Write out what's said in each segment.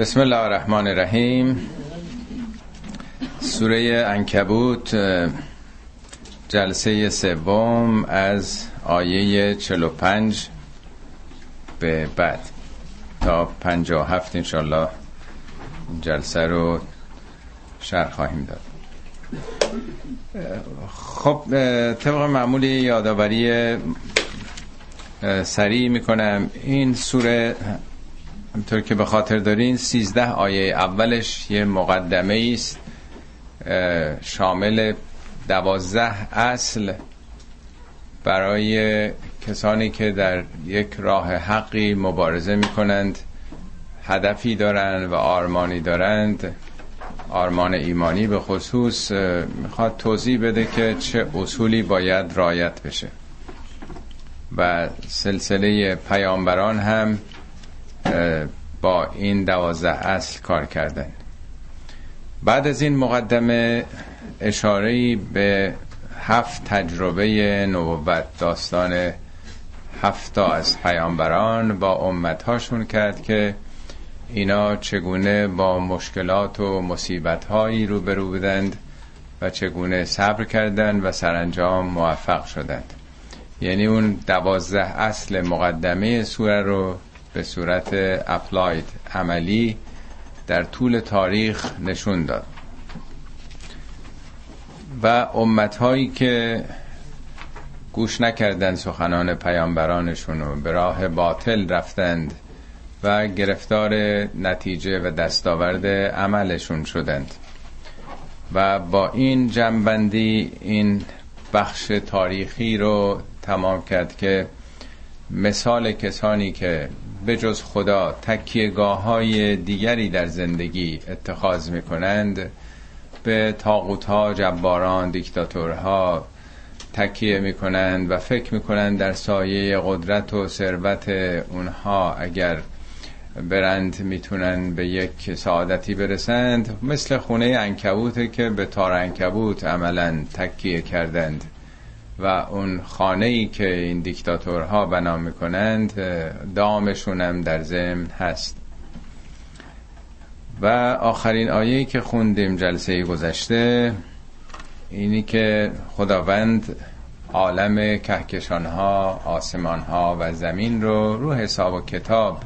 بسم الله الرحمن الرحیم. سوره انکبوت جلسه سوم از آیه 45 به بعد. تا 57 انشالله جلسه رو شرح خواهیم داد. خب طبق معمولی یادآوری سریع می‌کنم. این سوره همطور که به خاطر دارین سیزده آیه اولش یه مقدمه است شامل دوازده اصل برای کسانی که در یک راه حقی مبارزه می کنند هدفی دارند و آرمانی دارند. آرمان ایمانی به خصوص می‌خواد توضیح بده که چه اصولی باید رایت بشه. و سلسله پیامبران هم با این دوازده اصل کار کردن. بعد از این مقدمه اشاره به هفت تجربه نبوت داستان هفتا از پیامبران با امتهاشون کرد که اینا چگونه با مشکلات و مصیبت هایی روبرو بودند و چگونه صبر کردند و سرانجام موفق شدند. یعنی اون دوازده اصل مقدمه سوره رو به صورت اپلاید عملی در طول تاریخ نشون داد. و امتهایی که گوش نکردند سخنان پیامبرانشون و به راه باطل رفتند و گرفتار نتیجه و دستاورد عملشون شدند. و با این جنبندی این بخش تاریخی رو تمام کرد که مثال کسانی که به جز خدا تکیهگاه های دیگری در زندگی اتخاذ می کنند به تاقوت ها جباران دیکتاتورها تکیه می کنند و فکر می کنند در سایه قدرت و ثروت اونها اگر برند می‌تونن به یک سعادتی برسند. مثل خونه انکبوته که به تار انکبوت عملا تکیه کردند. و اون خانه ای که این دیکتاتورها بنا می‌کنند دامشون هم در ضمن هست. و آخرین آیه که خوندیم جلسه گذشته اینی که خداوند عالم کهکشان ها آسمان ها و زمین رو رو حساب و کتاب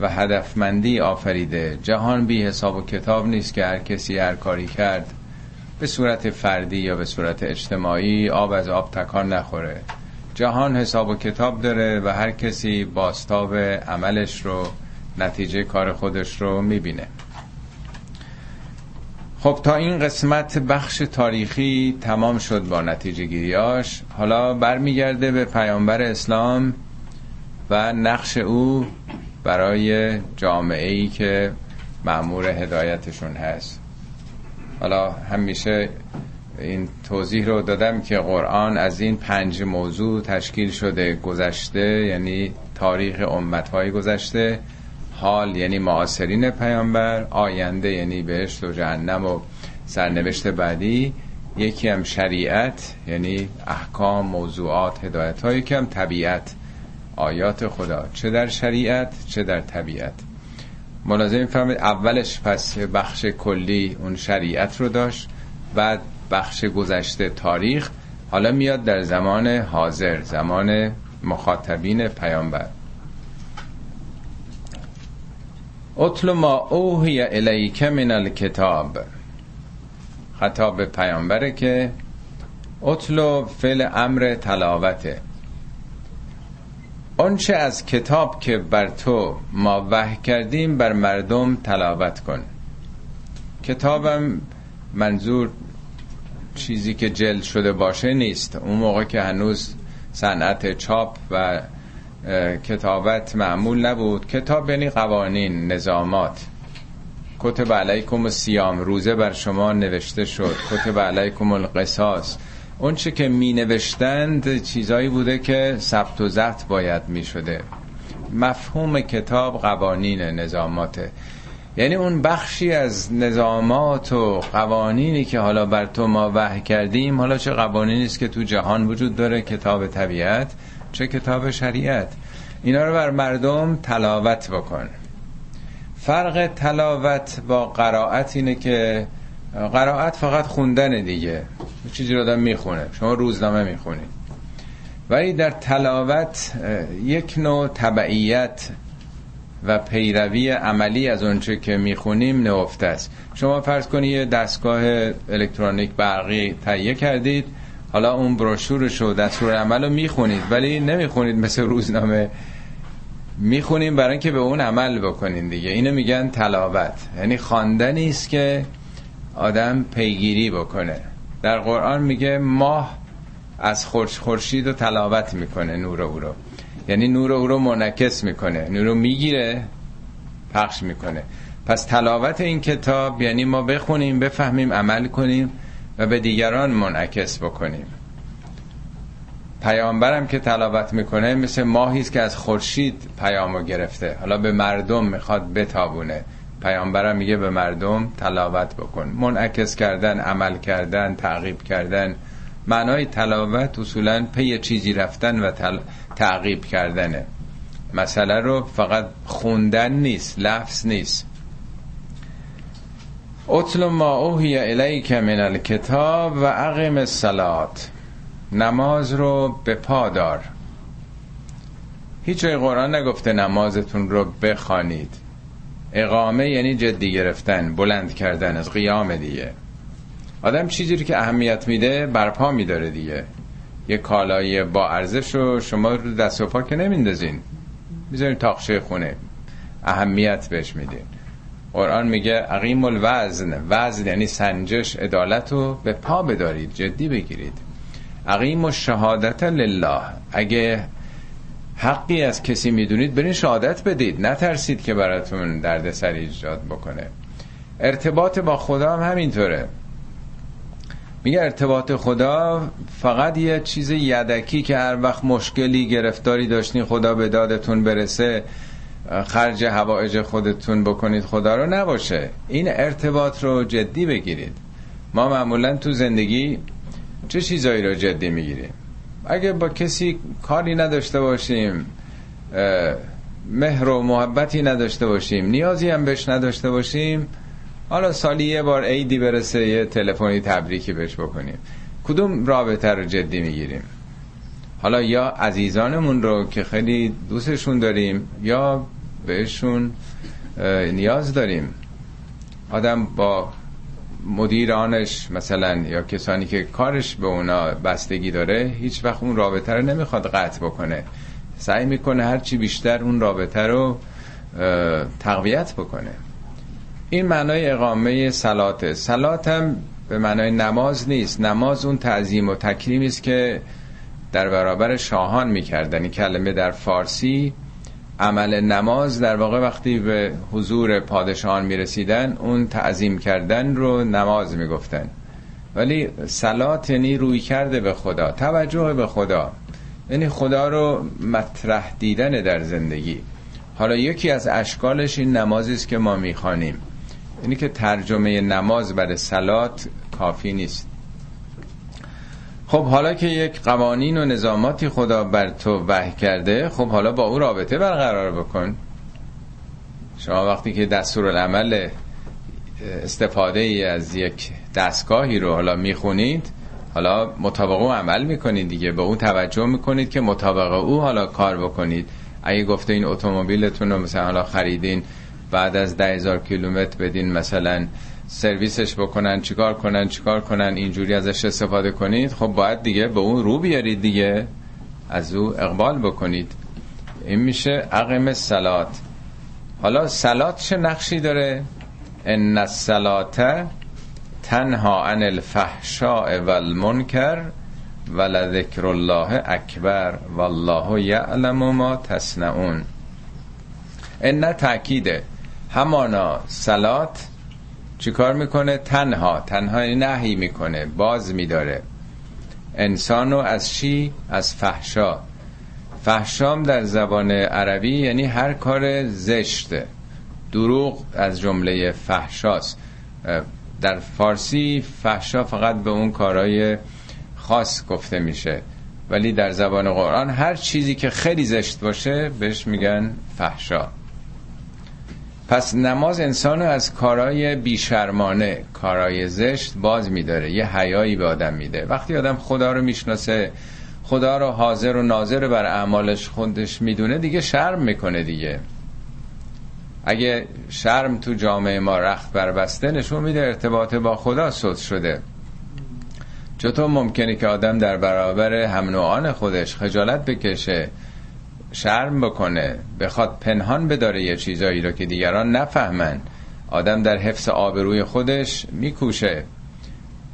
و هدفمندی آفریده. جهان بی حساب و کتاب نیست که هر کسی هر کاری کرد. به صورت فردی یا به صورت اجتماعی آب از آب تکان نخوره. جهان حساب و کتاب داره و هر کسی باستاب عملش رو نتیجه کار خودش رو می‌بینه. خب تا این قسمت بخش تاریخی تمام شد با نتیجه گیریاش. حالا برمیگرده به پیامبر اسلام و نقش او برای جامعه ای که معمور هدایتشون هست. حالا همیشه این توضیح رو دادم که قرآن از این پنج موضوع تشکیل شده گذشته یعنی تاریخ امتهای گذشته حال یعنی معاصرین پیامبر آینده یعنی بهشت و جهنم و سرنوشت بعدی. یکی هم شریعت یعنی احکام موضوعات هدایت هایی که هم طبیعت آیات خدا. چه در شریعت چه در طبیعت. ملازم فهمید اولش پس بخش کلی اون شریعت رو داشت بعد بخش گذشته تاریخ حالا میاد در زمان حاضر زمان مخاطبین پیامبر. اطل ما اوهی الیک من الکتاب. خطاب پیامبره که اطلو فعل امر تلاوته. آنچه از کتاب که بر تو ما وحی کردیم بر مردم تلاوت کن. کتابم منظور چیزی که جلد شده باشه نیست. اون موقع که هنوز صنعت چاپ و کتابت معمول نبود. کتاب یعنی قوانین نظامات. کتب علیکم سیام روزه بر شما نوشته شد. کتب علیکم القصاص. اون چه که می نوشتند چیزایی بوده که ثبت و ضبط باید می شده. مفهوم کتاب قوانین نظاماته یعنی اون بخشی از نظامات و قوانینی که حالا بر تو ما وحی کردیم حالا چه قوانینی است که تو جهان وجود داره؟ کتاب طبیعت چه کتاب شریعت. اینا رو بر مردم تلاوت بکن. فرق تلاوت با قرائت اینه که قرائت فقط خوندن دیگه. چیزی رو آدم می‌خونه. شما روزنامه می‌خونید ولی در تلاوت یک نوع تبعیت و پیروی عملی از اونچه که می‌خونیم نهفته است. شما فرض کنید یه دستگاه الکترونیک برقی تهیه کردید. حالا اون بروشورش و دستور عمل رو می‌خونید ولی نمی‌خونید مثل روزنامه. می‌خونیم برای اینکه به اون عمل بکنین دیگه. اینو میگن تلاوت. یعنی خواندنی است که آدم پیگیری بکنه. در قرآن میگه ماه از خورشید و تلاوت می‌کنه نور او رو. یعنی نور او رو منعکس می‌کنه نور رو می‌گیره پخش می‌کنه. پس تلاوت این کتاب یعنی ما بخونیم بفهمیم عمل کنیم و به دیگران منعکس بکنیم. پیامبرم که تلاوت می‌کنه مثل ماهی است که از خورشید پیامو گرفته. حالا به مردم می‌خواد بتابونه. پیامبرم میگه به مردم تلاوت بکن. منعکس کردن عمل کردن تعقیب کردن. معنای تلاوت اصولا پی چیزی رفتن و. تعقیب کردنه. مسئله رو فقط خوندن نیست لفظ نیست. اطل ما اوهی الیک من الکتاب و اقیم الصلات. نماز رو به پا دار. هیچ جای قرآن نگفته نمازتون رو بخوانید. اقامه یعنی جدی گرفتن بلند کردن از قیام دیگه. آدم چیزی رو که اهمیت میده؟ برپا میداره دیگه. یه کالای با ارزش رو شما رو دست و پا که نمیندازین. می‌ذارین تاقشه خونه. اهمیت بهش میدین. قرآن میگه عقیم الوزن. وزن یعنی سنجش عدالت رو به پا بدارید جدی بگیرید. عقیم و شهادت لله. اگه حقی از کسی می‌دونید برین شهادت بدید. نترسید که براتون دردسر ایجاد بکنه. ارتباط با خدا هم همینطوره. میگه ارتباط خدا فقط یه چیز یدکی که هر وقت مشکلی گرفتاری داشتین خدا به دادتون برسه خرج هوایج خودتون بکنید خدا رو نباشه. این ارتباط رو جدی بگیرید. ما معمولا تو زندگی چه چیزایی رو جدی می‌گیریم؟ اگه با کسی کاری نداشته باشیم مهر و محبتی نداشته باشیم نیازی هم بهش نداشته باشیم حالا سالی یه بار عیدی برسه یه تلفنی تبریکی بهش بکنیم. کدوم رابطه رو جدی می‌گیریم؟ حالا یا عزیزانمون رو که خیلی دوستشون داریم یا بهشون نیاز داریم. آدم با مدیرانش مثلا یا کسانی که کارش به اونا بستگی داره هیچ وقت اون رابطه رو نمی‌خواد قطع بکنه. سعی می‌کنه هرچی بیشتر اون رابطه رو تقویت بکنه. این معنای اقامه سلاته. سلات هم به معنای نماز نیست. نماز اون تعظیم و تکریمی است که در برابر شاهان می‌کردن. این کلمه در فارسی عمل نماز در واقع وقتی به حضور پادشاهان می‌رسیدن اون تعظیم کردن رو نماز می‌گفتن. ولی سلات یعنی روی کرده به خدا توجه به خدا. یعنی خدا رو مطرح دیدن در زندگی. حالا یکی از اشکالش این نمازی است که ما می‌خوانیم. یعنی که ترجمه نماز برای سلات کافی نیست. خب حالا که یک قوانین و نظاماتی خدا بر تو وحی کرده خب حالا با او رابطه برقرار بکن. شما وقتی که دستور العمل استفاده ای از یک دستگاهی رو حالا می‌خونید حالا مطابق او عمل می‌کنید دیگه. به اون توجه می‌کنید که مطابق او حالا کار بکنید. اگه گفته این اتومبیلتون رو مثلا حالا خریدین بعد از ده هزار کیلومتر بدین مثلا سرویسش بکنن چیکار کنن چیکار کنن اینجوری ازش استفاده کنید خب باید دیگه به اون رو بیارید دیگه. از او اقبال بکنید. این میشه عقم سلات. حالا سلات چه نقشی داره؟ ان الصلات تنها عن الفحشاء والمنکر ولذکر الله اکبر والله یعلم ما تصنعون. ان تاکیده همانا سلات چیکار می‌کنه؟ تنها. تنها یعنی نهی می‌کنه. باز میداره. انسانو از چی از فحشا. فحشام در زبان عربی یعنی هر کار زشته دروغ از جمله فحشاست. در فارسی فحشا فقط به اون کارهای خاص گفته میشه. ولی در زبان قرآن هر چیزی که خیلی زشت باشه بهش میگن فحشا. پس نماز انسان از کارای بیشرمانه کارای زشت باز میداره یه حیایی به آدم میده. وقتی آدم خدا رو می‌شناسه خدا رو حاضر و ناظر بر اعمالش خودش می‌دونه دیگه شرم می‌کنه دیگه. اگه شرم تو جامعه ما رخت بربسته نشون میده ارتباط با خدا سوز شده. چطور ممکنه که آدم در برابر هم خودش خجالت بکشه؟ شرم بکنه بخواد پنهان بداره یه چیزایی رو که دیگران نفهمن. آدم در حفظ آبروی خودش میکوشه.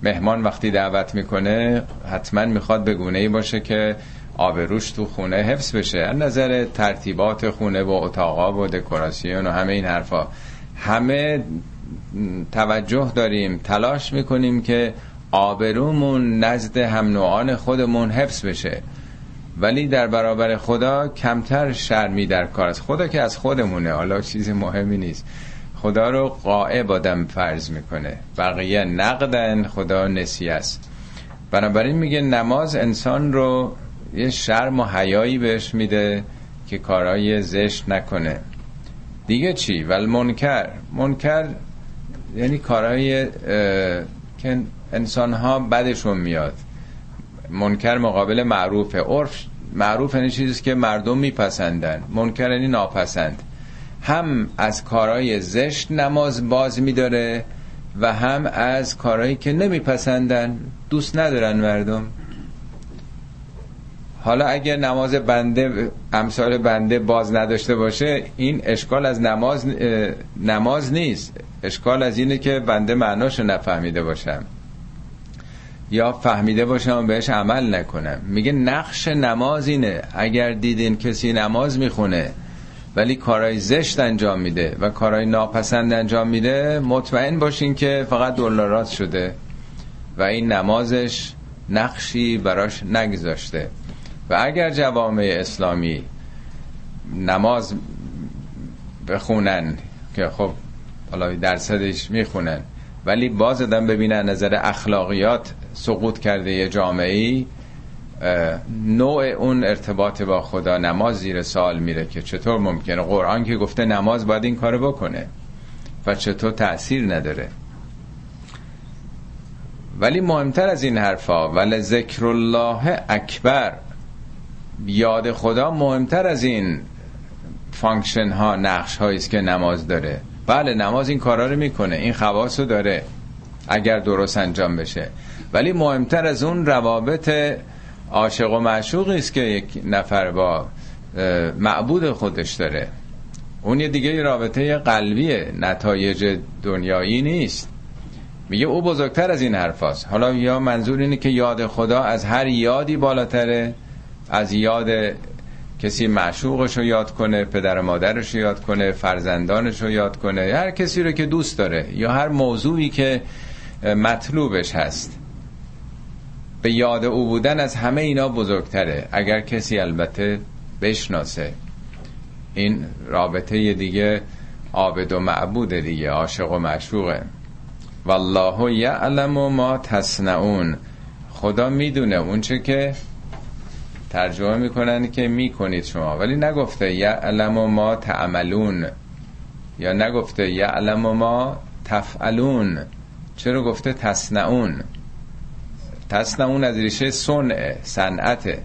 مهمان وقتی دعوت می‌کنه حتما می‌خواد به گونه ای باشه که آبروش تو خونه حفظ بشه. از نظر ترتیبات خونه و اتاقا و دکوراسیون و همه این حرفا. همه توجه داریم تلاش می‌کنیم که آبرومون نزد هم نوعان خودمون حفظ بشه. ولی در برابر خدا کمتر شرمی در کار است. خدا که از خودمونه حالا چیز مهمی نیست. خدا رو قائب آدم فرض می‌کنه. بقیه نقدن خدا نسی است. بنابراین میگه نماز انسان رو یه شرم و حیایی بهش میده که کارهای زشت نکنه. دیگه چی؟ ول منکر. منکر یعنی کارهای که انسان ها بدشون میاد. منکر مقابل معروف عرف معروف یعنی چیزی که مردم میپسندن. منکر یعنی ناپسند. هم از کارهای زشت نماز باز میداره و هم از کارهایی که نمیپسندن دوست ندارن مردم. حالا اگر نماز بنده امثال بنده باز نداشته باشه این اشکال از نماز نماز نیست. اشکال از اینه که بنده معناشو نفهمیده باشم. یا فهمیده باشم بهش عمل نکنم. میگه نقش نماز اینه. اگر دیدین کسی نماز می‌خونه ولی کارهای زشت انجام میده و کارهای ناپسند انجام میده مطمئن باشین که فقط دلارات شده و این نمازش نقشی براش نگذاشته. و اگر جوامع اسلامی نماز بخونن که خب حالا درصدش می‌خونن ولی باز ادم ببینن نظر اخلاقیات سقوط کرده یه جامعه نوع اون ارتباط با خدا نماز زیر سوال میره که چطور ممکنه؟ قرآن که گفته نماز باید این کارو بکنه و چطور تأثیر نداره. ولی مهمتر از این حرفا ولذکر الله اکبر یاد خدا مهمتر از این function ها نقش هایی است که نماز داره. بله نماز این کارا رو می‌کنه این خواص رو داره اگر درست انجام بشه. ولی مهمتر از اون روابط عاشق و معشوقی است که یک نفر با معبود خودش داره. اون یه دیگه رابطه قلبیه نتایج دنیایی نیست. میگه او بزرگتر از این حرفاست. حالا یا منظور اینه که یاد خدا از هر یادی بالاتره از یاد کسی معشوقش رو یاد کنه پدر مادرش رو یاد کنه فرزندانش رو یاد کنه هر کسی رو که دوست داره یا هر موضوعی که مطلوبش هست. به یاد او بودن از همه اینا بزرگتره. اگر کسی البته بشناسه این رابطه دیگه عابد و معبود دیگه عاشق و معشوقه. والله یعلم ما تصنعون. خدا می‌دونه اونچه که ترجمه می‌کنن که می‌کنید شما. ولی نگفته یعلم ما تعملون. یا نگفته یعلم ما تفعلون. چرا گفته تصنعون؟ تصنعون از ریشه صنع صنعت.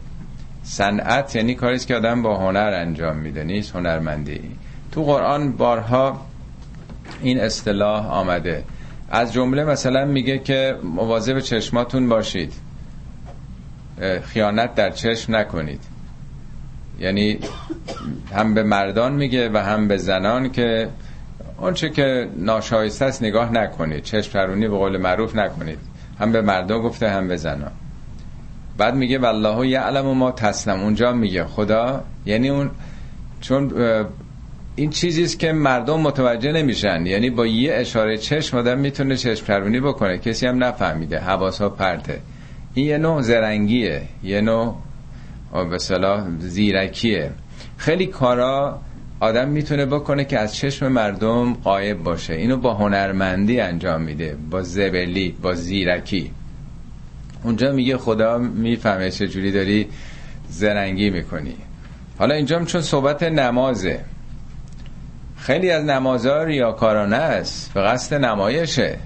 صنعت یعنی کاری که آدم با هنر انجام میده نیست هنرمندی. تو قرآن بارها این اصطلاح آمده. از جمله مثلا میگه که مواظب چشماتون باشید. خیانت در چشم نکنید. یعنی هم به مردان میگه و هم به زنان که اونچه که ناشایسته است نگاه نکنید. چشم پرونی به قول معروف نکنید. هم به مردان گفته هم به زنان بعد میگه والله یعلم ما تسلم. اونجا میگه خدا یعنی اون چون این چیزیست که مردم متوجه نمیشن. یعنی با یه اشاره چشم آدم می‌تونه چشم پرونی بکنه. کسی هم نفهمیده. حواسا پرته این یه نوع زرنگیه. یه نوع به صلاح زیرکیه. خیلی کارا آدم می‌تونه بکنه که از چشم مردم قایب باشه. اینو با هنرمندی انجام میده با زبلی با زیرکی. اونجا میگه خدا می‌فهمه چجوری داری زرنگی می‌کنی. حالا اینجا چون صحبت نمازه. خیلی از نمازها ریاکارانه است. به قصد نمایشه.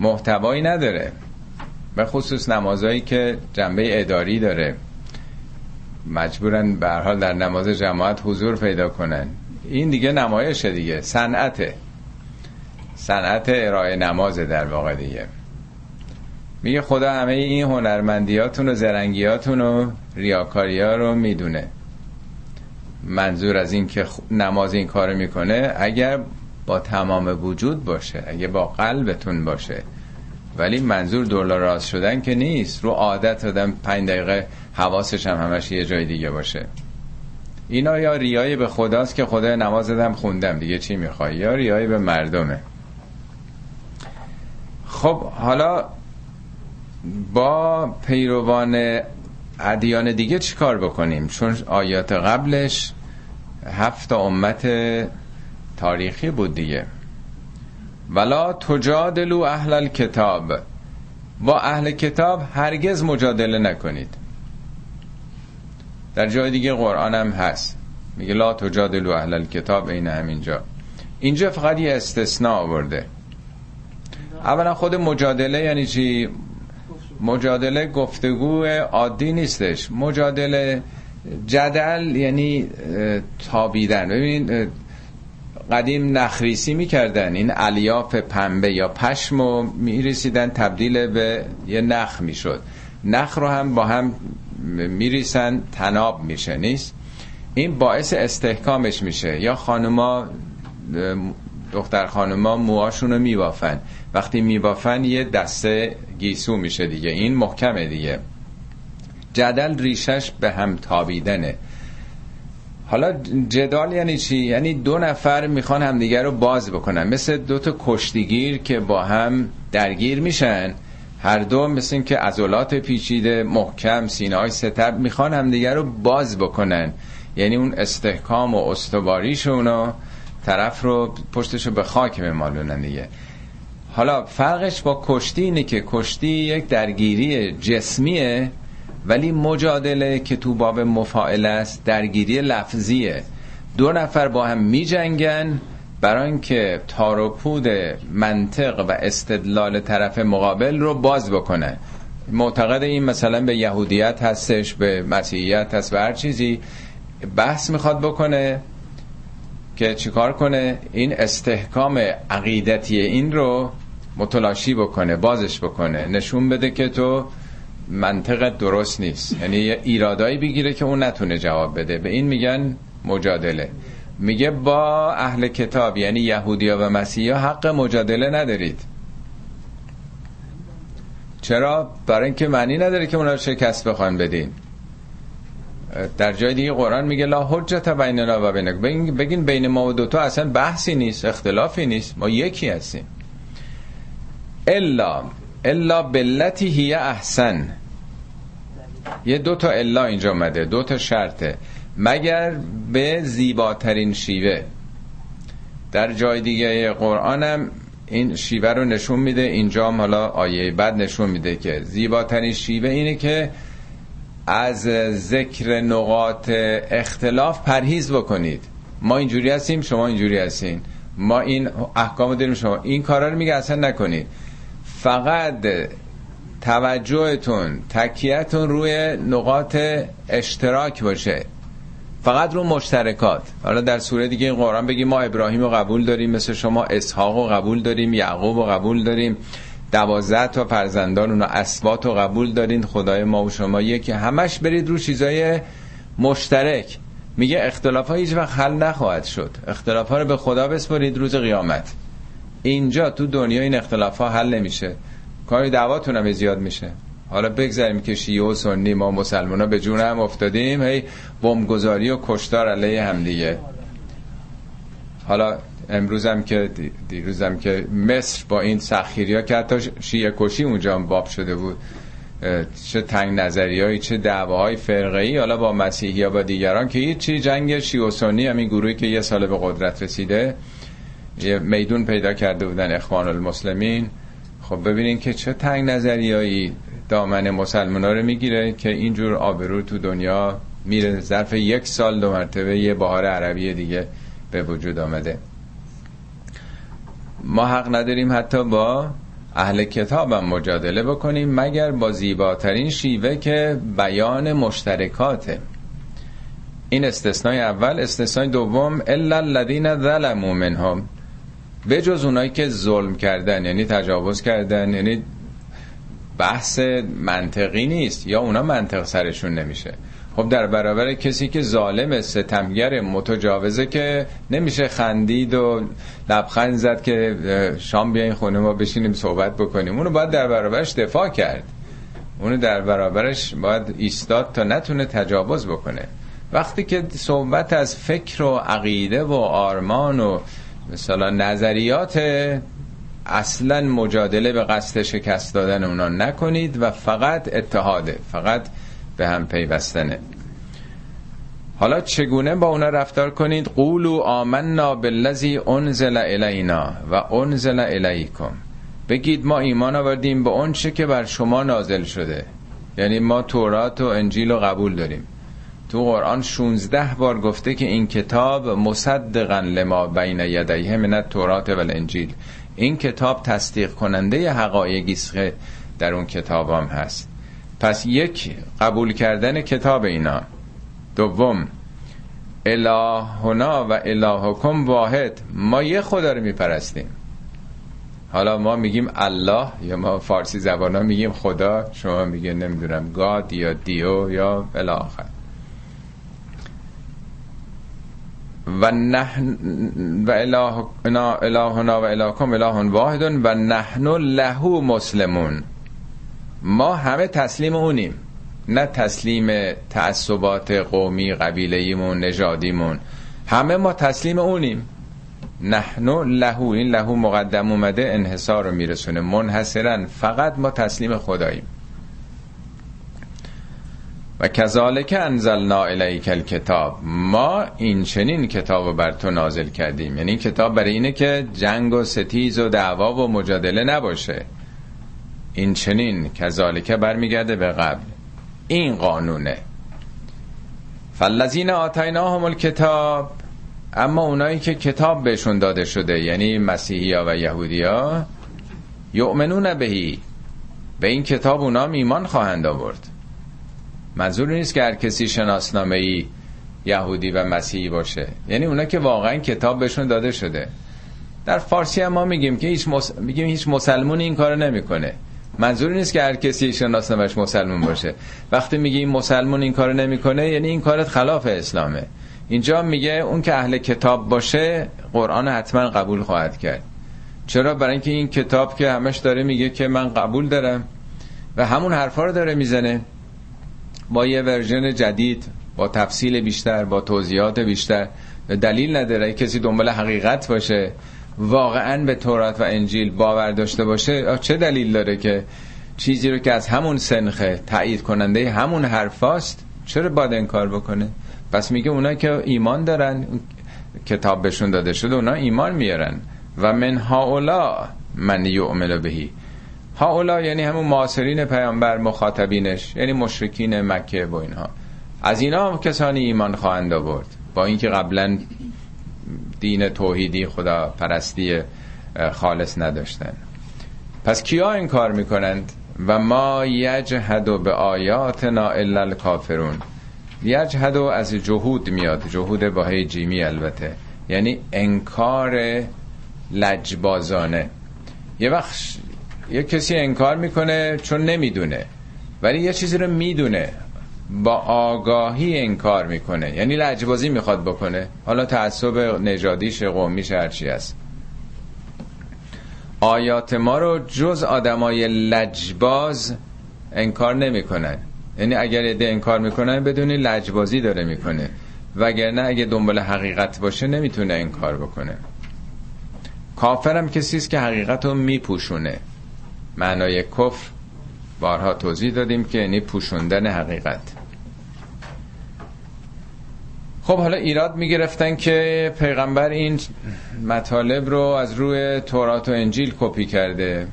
محتوایی نداره. به خصوص نمازهایی که جنبه اداری داره. مجبورن به حال در نماز جماعت حضور پیدا کنن. این دیگه نمایشه دیگه صنعته صنعت ارائه نماز در واقع دیگه. میگه خدا همه این هنرمندیاتون و زرنگیاتون و ریاکاریا رو می‌دونه. منظور از این که نماز این کارو می‌کنه اگر با تمام وجود باشه اگه با قلبتون باشه. ولی منظور دلار راست شدن که نیست. رو عادت آدم پنج دقیقه حواسش هم همش یه جای دیگه باشه. اینا یا ریای به خداست که خدا نماز دم خوندم دیگه چی می‌خوای؟ یا ریای به مردمه. خب حالا با پیروان ادیان دیگه چی کار بکنیم؟ چون آیات قبلش هفت امت تاریخی بود دیگه. ولا تجادلو اهل الكتاب. با اهل کتاب هرگز مجادله نکنید. در جای دیگه قرآن هم هست. میگه لا تجادلو اهل الكتاب این همینجا. اینجا فقط یه استثناء آورده. اولا خود مجادله یعنی چی؟ مجادله گفتگو عادی نیستش. مجادله جدل یعنی تابیدن. ببین قدیم نخریسی می‌کردن. این الیاف پنبه یا پشم رو میریسیدن تبدیل به یه نخ می‌شد. نخ رو هم با هم میریسن تناب میشه نیست؟ این باعث استحکامش میشه. یا خانوما دختر خانوما موهاشون رو میبافن. وقتی میبافن یه دسته گیسو میشه دیگه. این محکمه دیگه. جدل ریشش به هم تابیدنه. حالا جدال یعنی چی؟ یعنی دو نفر می‌خوان همدیگه رو باز بکنن. مثل دو تا کشتیگیر که با هم درگیر میشن. هر دو مثل این که عضلات پیچیده محکم سینه های ستب می‌خوان همدیگه رو باز بکنن. یعنی اون استحکام و استواریشون طرف رو پشتش رو به خاک بمالونن دیگه. حالا فرقش با کشتی اینه که کشتی یک درگیری جسمیه ولی مجادله که تو باب مفاعل است درگیری لفظیه. دو نفر با هم می جنگن برای اینکه تار منطق و استدلال طرف مقابل رو باز بکنه. معتقد این مثلا به یهودیت هستش به مسیحیت هست و هر چیزی بحث می‌خواد بکنه که چیکار کنه؟ این استحکام عقیدتی این رو متلاشی بکنه بازش بکنه. نشون بده که تو منطق درست نیست. یعنی ایرادایی بگیره که اون نتونه جواب بده. به این میگن مجادله. میگه با اهل کتاب یعنی یهودیا و مسیحا حق مجادله ندارید. چرا؟ برای اینکه معنی نداره که اونا شکست بخوان بدین. در جای دیگه قرآن میگه لا حجت بیننا و بینک. بگین بین ما و دوتا اصلا بحثی نیست اختلافی نیست. ما یکی هستیم. الا الا بلتی هی احسن. یه دو تا الا اینجا اومده دو تا شرطه. مگر به زیباترین شیوه. در جای دیگه قرآنم این شیوه رو نشون میده. اینجا هم حالا آیه بعد نشون میده که زیباترین شیوه اینه که از ذکر نقاط اختلاف پرهیز بکنید. ما اینجوری هستیم شما اینجوری هستین. ما این احکام داریم شما این کارا رو میگه اصلا نکنید. فقط توجهتون تکیهتون روی نقاط اشتراک باشه. فقط رو مشترکات. حالا در سوره دیگه این قرآن بگیم ما ابراهیم رو قبول داریم مثل شما اسحاق رو قبول داریم یعقوب رو قبول داریم دوازده تا فرزندان اونو اسبات رو قبول دارین خدای ما و شما یکی. همش برید رو چیزای مشترک. میگه اختلاف ها هیچ وقت حل نخواهد شد. اختلاف ها رو به خدا بسپارید روز قیامت. اینجا تو دنیا این اختلاف ها حل نمیشه. کاری دعواتون هم زیاد میشه. حالا بگذاریم که شیعه و سنی ما مسلمان ها به جون هم افتادیم. هی بمبگذاری و کشتار علیه هم دیگه. حالا امروزم که دیروزم که مصر با این سخیری ها که حتی شیعه کشی اونجا هم باب شده بود چه تنگ نظری چه دعواهای فرقه ای حالا با مسیحی ها با دیگران که هیچی جنگ شیعه و سنی همین گروهی که یه سال به قدرت رسیده. یه میدون پیدا کرده بودن اخوان المسلمین. خب ببینین که چه تنگ نظریایی دامن مسلمان ها رو می‌گیره که اینجور آبرو تو دنیا میره ظرف یک سال دو مرتبه یه بهار عربی دیگه به وجود آمده. ما حق نداریم حتی با اهل کتاب هم مجادله بکنیم مگر با زیباترین شیوه که بیان مشترکاته. این استثنای اول استثنای دوم الا الذين ظلموا منهم. به جز اونایی که ظلم کردن یعنی تجاوز کردن یعنی بحث منطقی نیست یا اونا منطق سرشون نمیشه. خب در برابر کسی که ظالم ستمگر متجاوزه که نمیشه خندید و لبخند زد که شام بیاین خونه ما بشینیم صحبت بکنیم. اونو باید در برابرش دفاع کرد. اونو در برابرش باید ایستاد تا نتونه تجاوز بکنه. وقتی که صحبت از فکر و عقیده و آرمان و مثلا نظریات اصلا مجادله به قصد شکست دادن اونا نکنید و فقط اتحاده فقط به هم پیوستنه. حالا چگونه با اونا رفتار کنید؟ قولو آمنا بالذی انزل الینا و انزل الیکم. بگید ما ایمان آوردیم به اون چه که بر شما نازل شده. یعنی ما تورات و انجیل رو قبول داریم. تو قرآن 16 بار گفته که این کتاب مصدقا لما بین یدیه من التورات و الانجیل. این کتاب تصدیق کننده حقایقی است در اون کتاب هم هست. پس یک قبول کردن کتاب اینا. دوم الهنا و الهکم واحد. ما یه خدا رو میپرستیم. حالا ما میگیم الله یا ما فارسی زبان ها میگیم خدا شما میگه نمی‌دونم گاد یا دیو یا الاخر. و نحن و الهنا الهنا و الهکم اله واحد و نحن له مسلمون. ما همه تسلیم اونیم. نه تسلیم تعصبات قومی قبیلهیمون نژادیمون. همه ما تسلیم اونیم. نحن له این له مقدم اومده انحصار رو میرسونه. منحصرا فقط ما تسلیم خداییم. و کذالک انزلنا الیک الکتاب. ما این چنین کتاب بر تو نازل کردیم. یعنی این کتاب برای اینه که جنگ و ستیز و دعوا و مجادله نباشه. این چنین کذالک برمیگرده به قبل. این قانونه. فالذین آتیناهم الکتاب. اما اونایی که کتاب بهشون داده شده یعنی مسیحی ها و یهودی ها یؤمنون بهی. به این کتاب اونا ایمان خواهند آورد. منظور نیست که هر کسی شناسنامه ای یهودی و مسیحی باشه. یعنی اونا که واقعا کتاب بهشون داده شده. در فارسی هم ما میگیم که هیچ میگیم هیچ مسلمون این کارو نمی‌کنه. منظور نیست که هر کسی شناسنامه‌اش مسلمون باشه. وقتی میگی این مسلمون این کارو نمی‌کنه یعنی این کارت خلاف اسلامه. اینجا میگه اون که اهل کتاب باشه قرآن حتما قبول خواهد کرد. چرا؟ برای اینکه این کتاب که همش داره میگه که من قبول دارم و همون حرفا رو داره می‌زنه. با یه ورژن جدید با تفصیل بیشتر با توضیحات بیشتر. دلیل نداره کسی دنبال حقیقت باشه واقعا به تورات و انجیل باور داشته باشه. چه دلیل داره که چیزی رو که از همون سنخه تایید کننده همون حرفاست چرا باید انکار بکنه؟ پس میگه اونا که ایمان دارن کتاب بهشون داده شده اونا ایمان میارن. و من هاولا من یؤمن بهی. هاولا یعنی همون معاصرین پیامبر مخاطبینش یعنی مشرکین مکه و اینها. از اینا هم کسانی ایمان خواهند آورد. با اینکه قبلا دین توحیدی خدا پرستی خالص نداشتن. پس کیا این کار می‌کنند؟ و ما یجهد به آیاتنا الا الکافرون. یجهد از جهود میاد. جهود با جیمی البته. یعنی انکار لجبازانه. یه وقت یه کسی انکار می‌کنه چون نمی‌دونه ولی یه چیزی رو می‌دونه با آگاهی انکار می‌کنه. یعنی لجبازی می‌خواد بکنه. حالا تعصب نژادیش قومیش هرچی هست. آیات ما رو جز آدمای لجباز انکار نمی‌کنن. یعنی اگر ایده انکار می‌کنن بدونی لجبازی داره می‌کنه. وگرنه اگه دنبال حقیقت باشه نمی‌تونه انکار بکنه. کافرم کسی است که حقیقت رو میپوشونه. معنای کفر بارها توضیح دادیم که یعنی پوشوندن حقیقت. خب حالا ایراد می‌گرفتن که پیغمبر این مطالب رو از روی تورات و انجیل کپی کرده.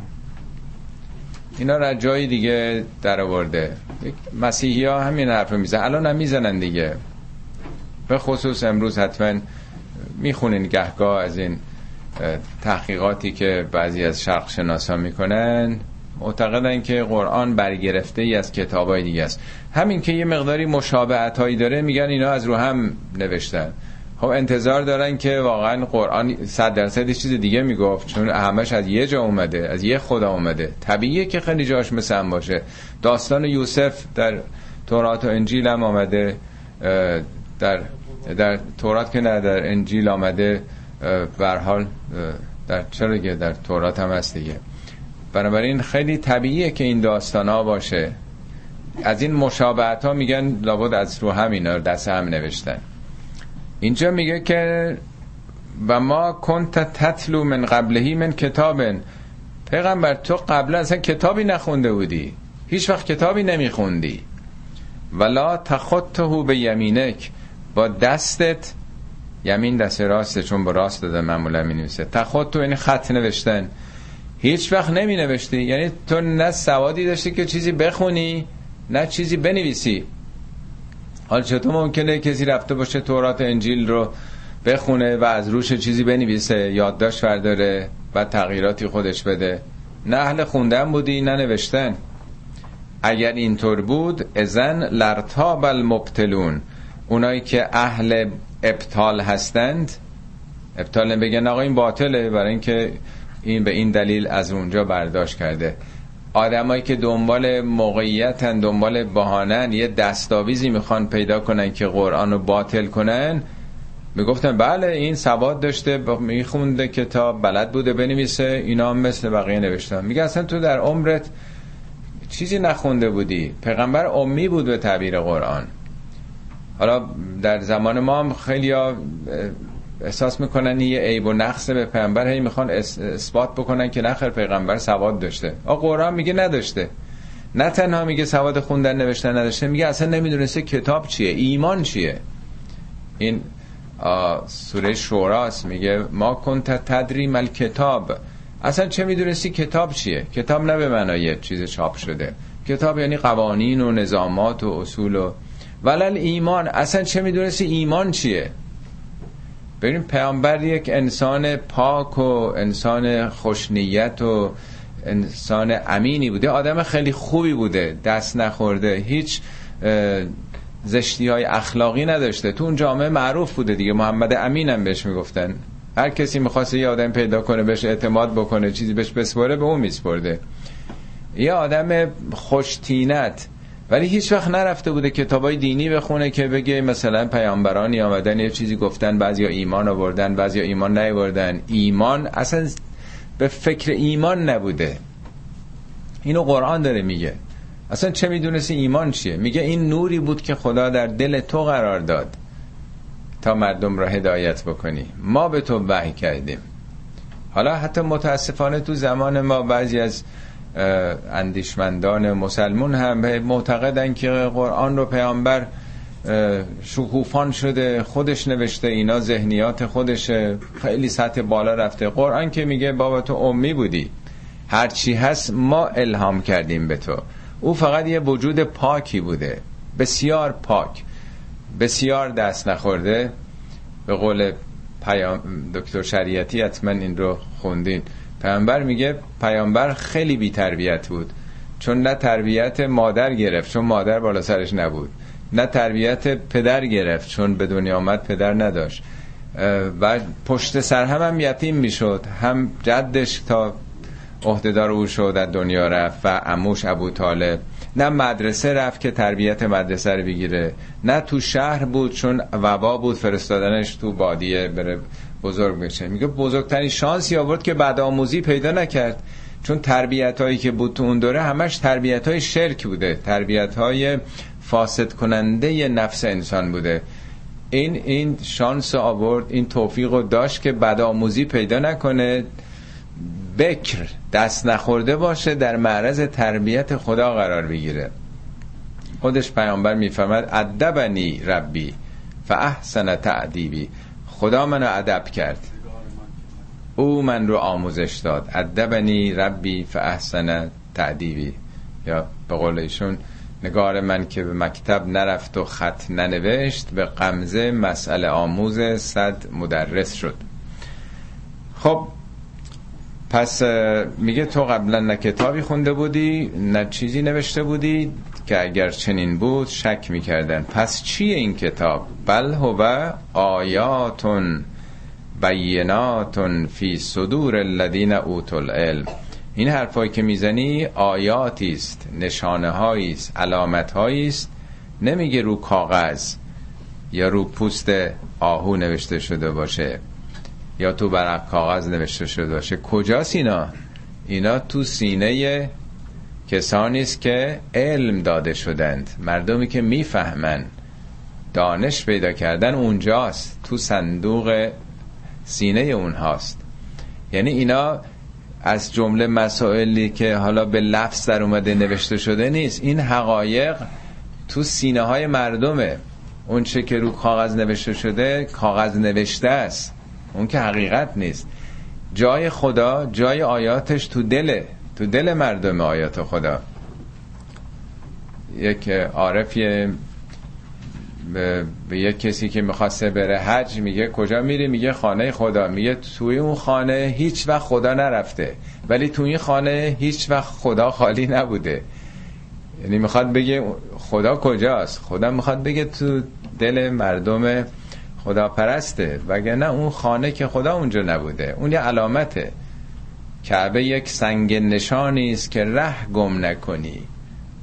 اینا را جای دیگه در آورده مسیحی ها همین حرف رو میزن الان هم می‌زنن دیگه. به خصوص امروز حتما می‌خونین گهگاه از این تحقیقاتی که بعضی از شرق شناسا می‌کنن معتقدن که قرآن برگرفته ای از کتاب های دیگه است. همین که یه مقداری مشابهت هایی داره میگن اینا از رو هم نوشتن. خب انتظار دارن که واقعا قرآن صد درصد چیز دیگه می‌گفت چون همش از یه جا اومده از یه خدا اومده. طبیعیه که خیلی جاش مثل باشه. داستان یوسف در تورات و انجیل هم آمده در در تورات که نه در انجیل آمده. بر حال در چرا در تورات هم هست دیگه. بنابراین خیلی طبیعیه که این داستان ها باشه. از این مشابهت ها میگن لابد از رو هم اینا دست هم نوشتن. اینجا میگه که و ما کنت تتلو من قبلهی من کتابن. پیغمبر تو قبل اصلا کتابی نخونده بودی. هیچ وقت کتابی نمیخوندی. ولا تخطه به یمینک. با دستت یمین دست راسته چون با راست داده معمولا می نویسه تخطه یعنی خط نوشتن. هیچ وقت نمی نوشتی یعنی تو نه سوادی داشتی که چیزی بخونی نه چیزی بنویسی. حال چطور ممکنه کسی رفته باشه تورات انجیل رو بخونه و از روش چیزی بنویسه یادداشت برداره و تغییراتی خودش بده. نه اهل خوندن بودی نه نوشتن. اگر اینطور بود ازن لرتاب المبتلون. اونایی که اهل ابطال هستند. ابطال بگن آقا این باطله برای اینکه این به این دلیل از اونجا برداشت کرده. آدمایی که دنبال موقعیتن دنبال بهانن یه دستاویزی می‌خوان پیدا کنن که قرآن رو باطل کنن. می‌گفتن بله این سواد داشته میخونده کتاب بلد بوده بنویسه اینا هم مثل بقیه نوشتن میگه اصلا تو در عمرت چیزی نخونده بودی. پیغمبر امی بود به تعبیر قرآن. حالا در زمان ما هم خیلی احساس می‌کنن یه عیب و نقص به پیغمبر هی می‌خوان اثبات بکنن که نخیر پیغمبر سواد داشته. آ قرآن میگه نداشته. نه تنها میگه سواد خوندن نوشتن نداشته میگه اصلا نمی‌دونسته کتاب چیه ایمان چیه. این سوره شوراست میگه ما کنت تدری مل کتاب اصلا چه می‌دونستی کتاب چیه؟ کتاب نه به معنای چیز چاپ شده. کتاب یعنی قوانین و نظامات و اصول و ولل ایمان اصلا چه می‌دونستی ایمان چیه؟ ببین پیامبر یک انسان پاک و انسان خوشنیت و انسان امینی بوده. آدم خیلی خوبی بوده دست نخورده هیچ زشتی های اخلاقی نداشته. تو اون جامعه معروف بوده دیگه محمد امین هم بهش می‌گفتن. هر کسی می‌خواست یه آدم پیدا کنه بهش اعتماد بکنه چیزی بهش بسپاره به اون میسپرده. یه آدم خوشتینت ولی هیچ وقت نرفته بوده کتابای دینی بخونه که بگه مثلا پیامبرانی آمدن یه چیزی گفتن بعضیا ایمان آوردن بعضیا ایمان نیاوردن. ایمان اصلا به فکر ایمان نبوده. اینو قرآن داره میگه. اصلا چه می‌دونستی ایمان چیه؟ میگه این نوری بود که خدا در دل تو قرار داد تا مردم را هدایت بکنی. ما به تو وحی کردیم. حالا حتی متاسفانه تو زمان ما بعضی از اندیشمندان مسلمون هم معتقدن که قرآن رو پیامبر شکوفان شده خودش نوشته اینا ذهنیات خودشه خیلی سطح بالا رفته. قرآن که میگه بابا تو امی بودی هرچی هست ما الهام کردیم به تو. او فقط یه وجود پاکی بوده بسیار پاک بسیار دست نخورده. به قول دکتر شریعتی حتما این رو خوندین. پیامبر میگه پیامبر خیلی بی تربیت بود. چون نه تربیت مادر گرفت چون مادر بالا سرش نبود. نه تربیت پدر گرفت چون به دنیا آمد پدر نداشت. و پشت سر هم هم یتیم می‌شد هم جدش تا عهدهدار او شد در دنیا رفت و اموش ابو طالب. نه مدرسه رفت که تربیت مدرسه رو بگیره. نه تو شهر بود چون وبا بود فرستادنش تو بادیه بره بزرگ بشه. میگه بزرگترین شانسی آورد که بعد آموزی پیدا نکرد. چون تربیت هایی که بود تو اون دوره همش تربیت های شرک بوده. تربیت های فاسد کننده نفس انسان بوده. این این شانس آورد این توفیق رو داشت که بعد آموزی پیدا نکنه. بکر دست نخورده باشه در معرض تربیت خدا قرار بگیره. خودش پیامبر می‌فهمد ادبنی ربی فاحسن تعدیبی. خدا منو ادب کرد. او من رو آموزش داد. ادبنی ربی فاحسن تعدیبی. یا به قول ایشون نگار من که به مکتب نرفت و خط ننوشت به قمزه مسئله آموز صد مدرس شد. خب پس میگه تو قبلا نه کتابی خونده بودی نه چیزی نوشته بودی. که اگر چنین بود شک می‌کردن. پس چیه این کتاب؟ بل هو آیاتون بیناتون فی صدور الذین اوتوا العلم. این حرفایی که می‌زنی آیاتی است نشانه است علامت است. نمیگه رو کاغذ یا رو پوست آهو نوشته شده باشه یا تو برق کاغذ نوشته شده باشه. کجاست اینا؟ اینا تو سینه کسانی است که علم داده شدند. مردمی که می‌فهمن دانش پیدا کردن اونجاست تو صندوق سینه اونهاست. یعنی اینا از جمله مسائلی که حالا به لفظ در اومده نوشته شده نیست. این حقایق تو سینه های مردمه. اون چه که رو کاغذ نوشته شده کاغذ نوشته است. اون که حقیقت نیست. جای خدا جای آیاتش تو دله. تو دل مردم آیات خدا. یک عارفی به, به یک کسی که می‌خواسته بره حج میگه کجا میری؟ میگه خانه خدا. میگه توی اون خانه هیچ وقت خدا نرفته. ولی توی این خانه هیچ وقت خدا خالی نبوده. یعنی می‌خواد بگه خدا کجاست؟ خدا می‌خواد بگه تو دل مردم خدا پرسته وگرنه اون خانه که خدا اونجا نبوده. اون یه علامته. کعبه یک سنگ نشانی است که ره گم نکنی.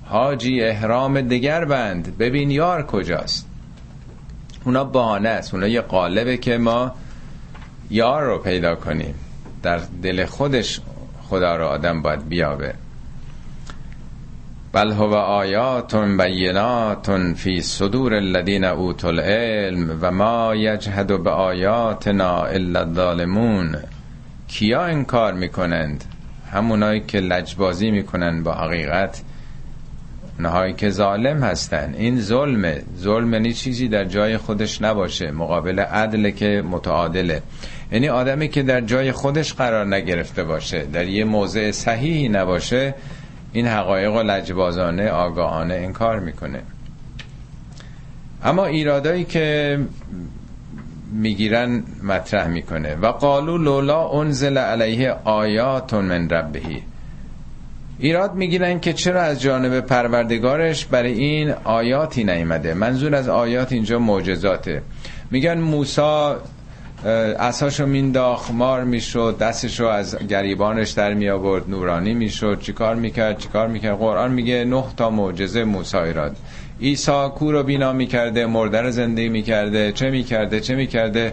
حاجی احرام دگر بند ببین یار کجاست. اونا بهانه است اونا یه قالبه که ما یار رو پیدا کنیم. در دل خودش خدا رو آدم باید بیابه. بل هو آیات بینات فی صدور الذین اوتوا العلم و ما یجهد به آیاتنا الا الظالمون. کیا انکار می‌کنند؟ همونایی که لجبازی می‌کنن با حقیقت. اونهایی که ظالم هستن. این ظلمه. ظلم یعنی چیزی در جای خودش نباشه. مقابل عدل که متعادله. یعنی آدمی که در جای خودش قرار نگرفته باشه در یه موضع صحیحی نباشه این حقایق و لجبازانه آگاهانه انکار می‌کنه. اما ایرادایی که می‌گیرن مطرح می‌کنه. و قالو لولا انزل علیه آیات من ربهی. ایراد می‌گیرن که چرا از جانب پروردگارش برای این آیاتی نیامده منظور از آیات اینجا معجزاته. میگن موسا اساشو مینداخ مار می‌شد دستشو از گریبانش در می آورد نورانی می‌شد. چیکار می‌کرد؟ چیکار می‌کرد؟ قرآن میگه نه تا معجزه موسی ایراد. عیسی کو رو بینا می‌کرده مرده رو زنده می‌کرده چه می‌کرده چه می‌کرده؟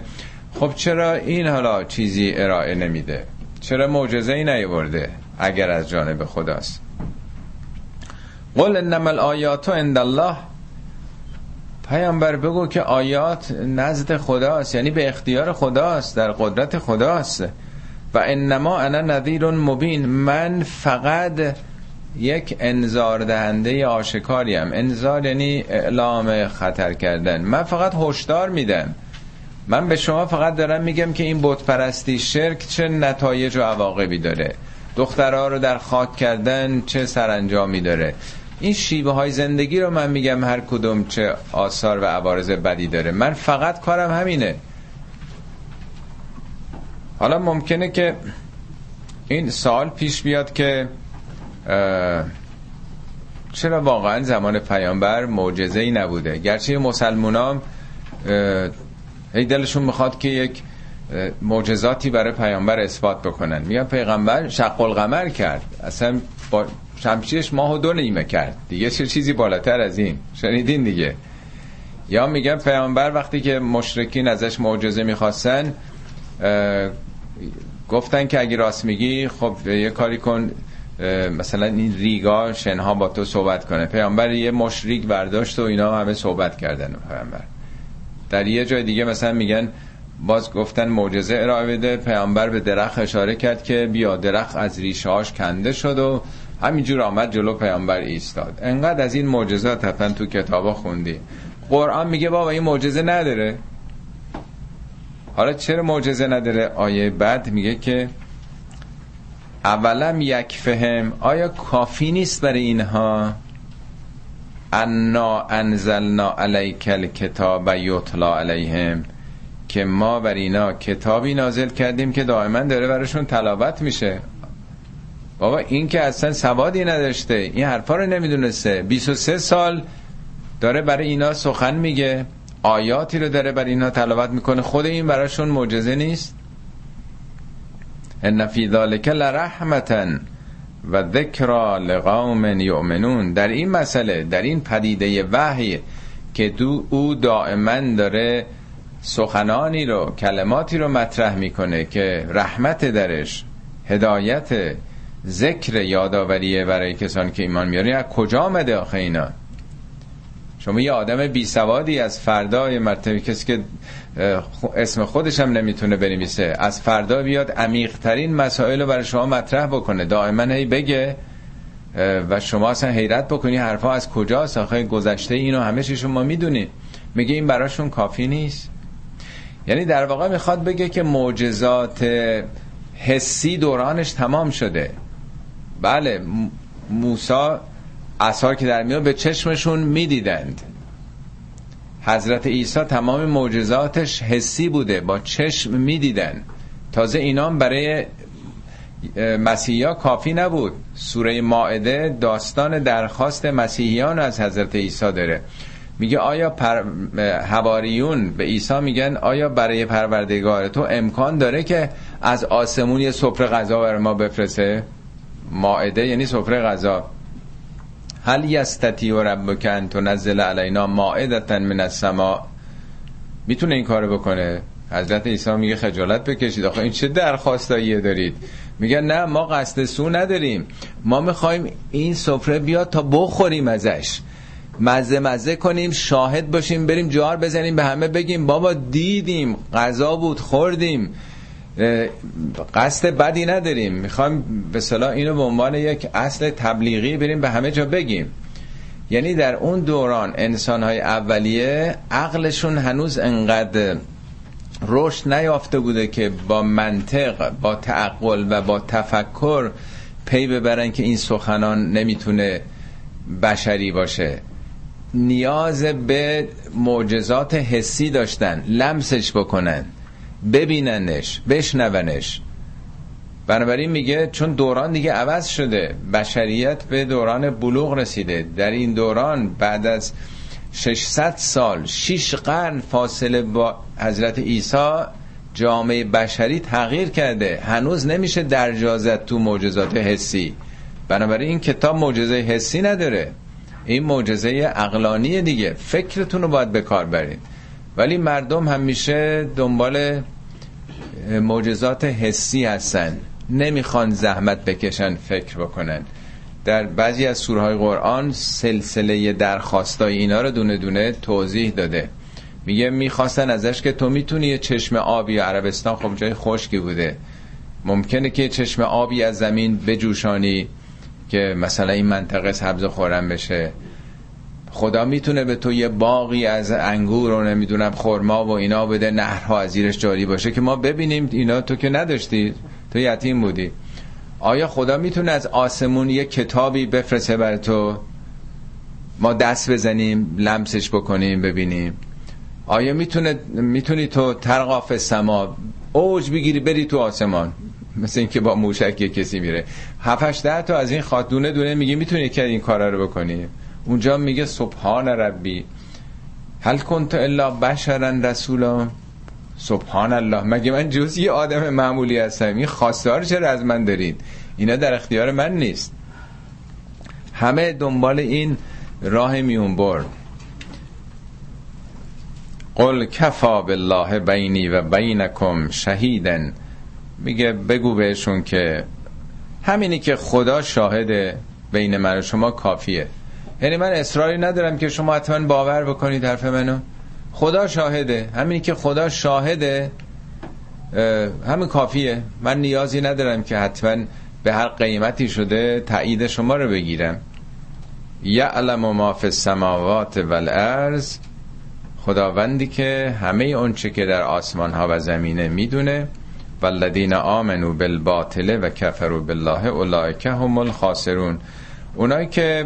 خب چرا این حالا چیزی ارائه نمیده؟ چرا معجزه ای نیورده اگر از جانب خداست؟ قل انما الآیات عند الله. پیامبر بگو که آیات نزد خداست یعنی به اختیار خداست در قدرت خداست. و انما انا نذیر مبین من فقط یک انذار دهنده آشکاریم انذار یعنی اعلام خطر کردن. من فقط هشدار میدم. من به شما فقط دارم میگم که این بت پرستی شرک چه نتایج و عواقبی داره. دخترها رو در خاک کردن چه سرانجامی داره. این شیوه های زندگی رو من میگم هر کدوم چه آثار و عوارض بدی داره. من فقط کارم همینه. حالا ممکنه که این سال پیش بیاد که چرا واقعا زمان پیامبر معجزه ای نبوده؟ گرچه مسلمونام هی دلشون می‌خواد که یک معجزاتی برای پیامبر اثبات بکنن. میگن پیغمبر شق القمر کرد. اصلا با شمشیرش ماه و دو نیمه کرد. دیگه چه چیزی بالاتر از این؟ شنیدین دیگه. یا میگن پیامبر وقتی که مشرکین ازش معجزه می‌خواستن گفتن که اگه راست میگی خب یه کاری کن. مثلا این ریگا شنها با تو صحبت کنه. پیامبر یه مشریک برداشت و اینا همه صحبت کردن پیامبر. در یه جای دیگه مثلا میگن باز گفتن معجزه ارائه بده. پیامبر به درخت اشاره کرد که بیا درخت از ریشهاش کنده شد و همینجور آمد جلو پیامبر ایستاد. انقدر از این معجزات حتما تو کتابا خوندی. قرآن میگه بابا این معجزه نداره. حالا چرا معجزه نداره؟ آیه بعد میگه که اولم یک فهم آیا کافی نیست برای اینها؟ انا انزلنا علیک الکتاب یطلا علیهم که ما بر اینا کتابی نازل کردیم که دائما داره براشون تلاوت میشه. بابا این که اصلا سوادی نداشته این حرفا رو نمی‌دونسته. 23 سال داره برای اینا سخن میگه آیاتی رو داره برای اینا تلاوت می‌کنه. خود این براشون معجزه نیست. ان فی ذلک لرحمتا و ذکرا لقوم یؤمنون. در این مسئله در این پدیده وحی که دو او دائما داره سخنانی رو کلماتی رو مطرح می‌کنه که رحمت درش هدایت ذکر یادآوریه برای کسانی که ایمان میارن. از کجا آمده آخه اینا؟ شما یه آدم بی سوادی از فردا یه مرتبه کسی که اسم خودش هم نمی‌تونه بنویسه از فردا بیاد عمیق ترین مسائل رو برای شما مطرح بکنه. دائما هی بگه و شما اصلا حیرت بکنی حرفا از کجاست. آخه گذشته اینو همه چیشون ما می‌دونیم. میگه این براشون کافی نیست. یعنی در واقع می‌خواد بگه که معجزات حسی دورانش تمام شده. بله موسا اثار که در میاد به چشمشون می‌دیدند. حضرت عیسی تمام معجزاتش حسی بوده با چشم می‌دیدن. تازه اینام برای مسیحیا کافی نبود. سوره ماعده داستان درخواست مسیحیان از حضرت عیسی داره. میگه آیا پر... هواریون به عیسی میگن آیا برای پروردگار تو امکان داره که از آسمون یه سفره غذا بر ما بفرسه ماعده یعنی سفره غذا. هل یستتی و ربک ان تنزل علینا مائدتا من السماء؟ می‌تونه این کارو بکنه. حضرت عیسی میگه خجالت بکشید. آخه این چه درخواستایی دارید؟ میگه نه ما قصد سو نداریم. ما می‌خوایم این سفره بیاد تا بخوریم ازش. مزه مزه کنیم شاهد باشیم بریم جار بزنیم به همه بگیم بابا دیدیم غذا بود خوردیم. قصد بدی نداریم. می‌خوایم به صلاح اینو به عنوان یک اصل تبلیغی بریم به همه جا بگیم. یعنی در اون دوران انسانهای اولیه عقلشون هنوز انقدر رشد نیافته بوده که با منطق با تعقل و با تفکر پی ببرن که این سخنان نمی‌تونه بشری باشه. نیاز به معجزات حسی داشتن لمسش بکنن. ببیننش بشنونش. بنابراین میگه چون دوران دیگه عوض شده بشریت به دوران بلوغ رسیده. در این دوران بعد از 600 سال 6 قرن فاصله با حضرت عیسی جامعه بشری تغییر کرده. هنوز نمیشه درجازت تو معجزات حسی. بنابراین این کتاب معجزه حسی نداره. این معجزه اقلانی دیگه. فکرتون رو باید به کار برید. ولی مردم همیشه دنبال معجزات حسی هستن. نمی‌خوان زحمت بکشن فکر بکنن. در بعضی از سورهای قرآن سلسله درخواستای اینا رو دونه دونه توضیح داده. میگه می‌خواستن ازش که تو می‌تونی یه چشم آبی عربستان خب جای خشکی بوده. ممکنه که چشم آبی از زمین بجوشانی که مثلا این منطقه سبز خورم بشه. خدا می‌تونه به تو یه باقی از انگور و نمی‌دونم خرما و اینا بده نهرها از زیرش جاری باشه که ما ببینیم اینا تو که نداشتی تو یتیم بودی. آیا خدا می‌تونه از آسمون یه کتابی بفرسته بر تو؟ ما دست بزنیم لمسش بکنیم ببینیم. آیا می‌تونه می‌تونی تو ترقاف سما اوج بگیری بری تو آسمان؟ مثل اینکه با موشک یه کسی میره. هفتش ده تا از این خاطونه دونه میگی می‌تونی که این کارا رو بکنی؟ اونجا میگه سبحان ربی. هل کنت الا بشرا رسولا. سبحان الله. مگه من جز یه آدم معمولی هستم؟ این خواسته رو چرا از من دارید؟ اینا در اختیار من نیست. همه دنبال این راه میون برد. قل کفا بالله بینی و بینکم شهیدن. میگه بگو بهشون که همینی که خدا شاهد بین من و شما کافیه. یعنی من اصراری ندارم که شما حتما باور بکنید حرف منو. خدا شاهده. همینی که خدا شاهده همین کافیه. من نیازی ندارم که حتما به هر قیمتی شده تایید شما رو بگیرم. یعلم ما فی السماوات والارض خداوندی که همه اونچه که در آسمان ها و زمینه می‌دونه. والذین آمنو بالباطل و کفروا بالله اولئک هم الخاسرون. اونایی که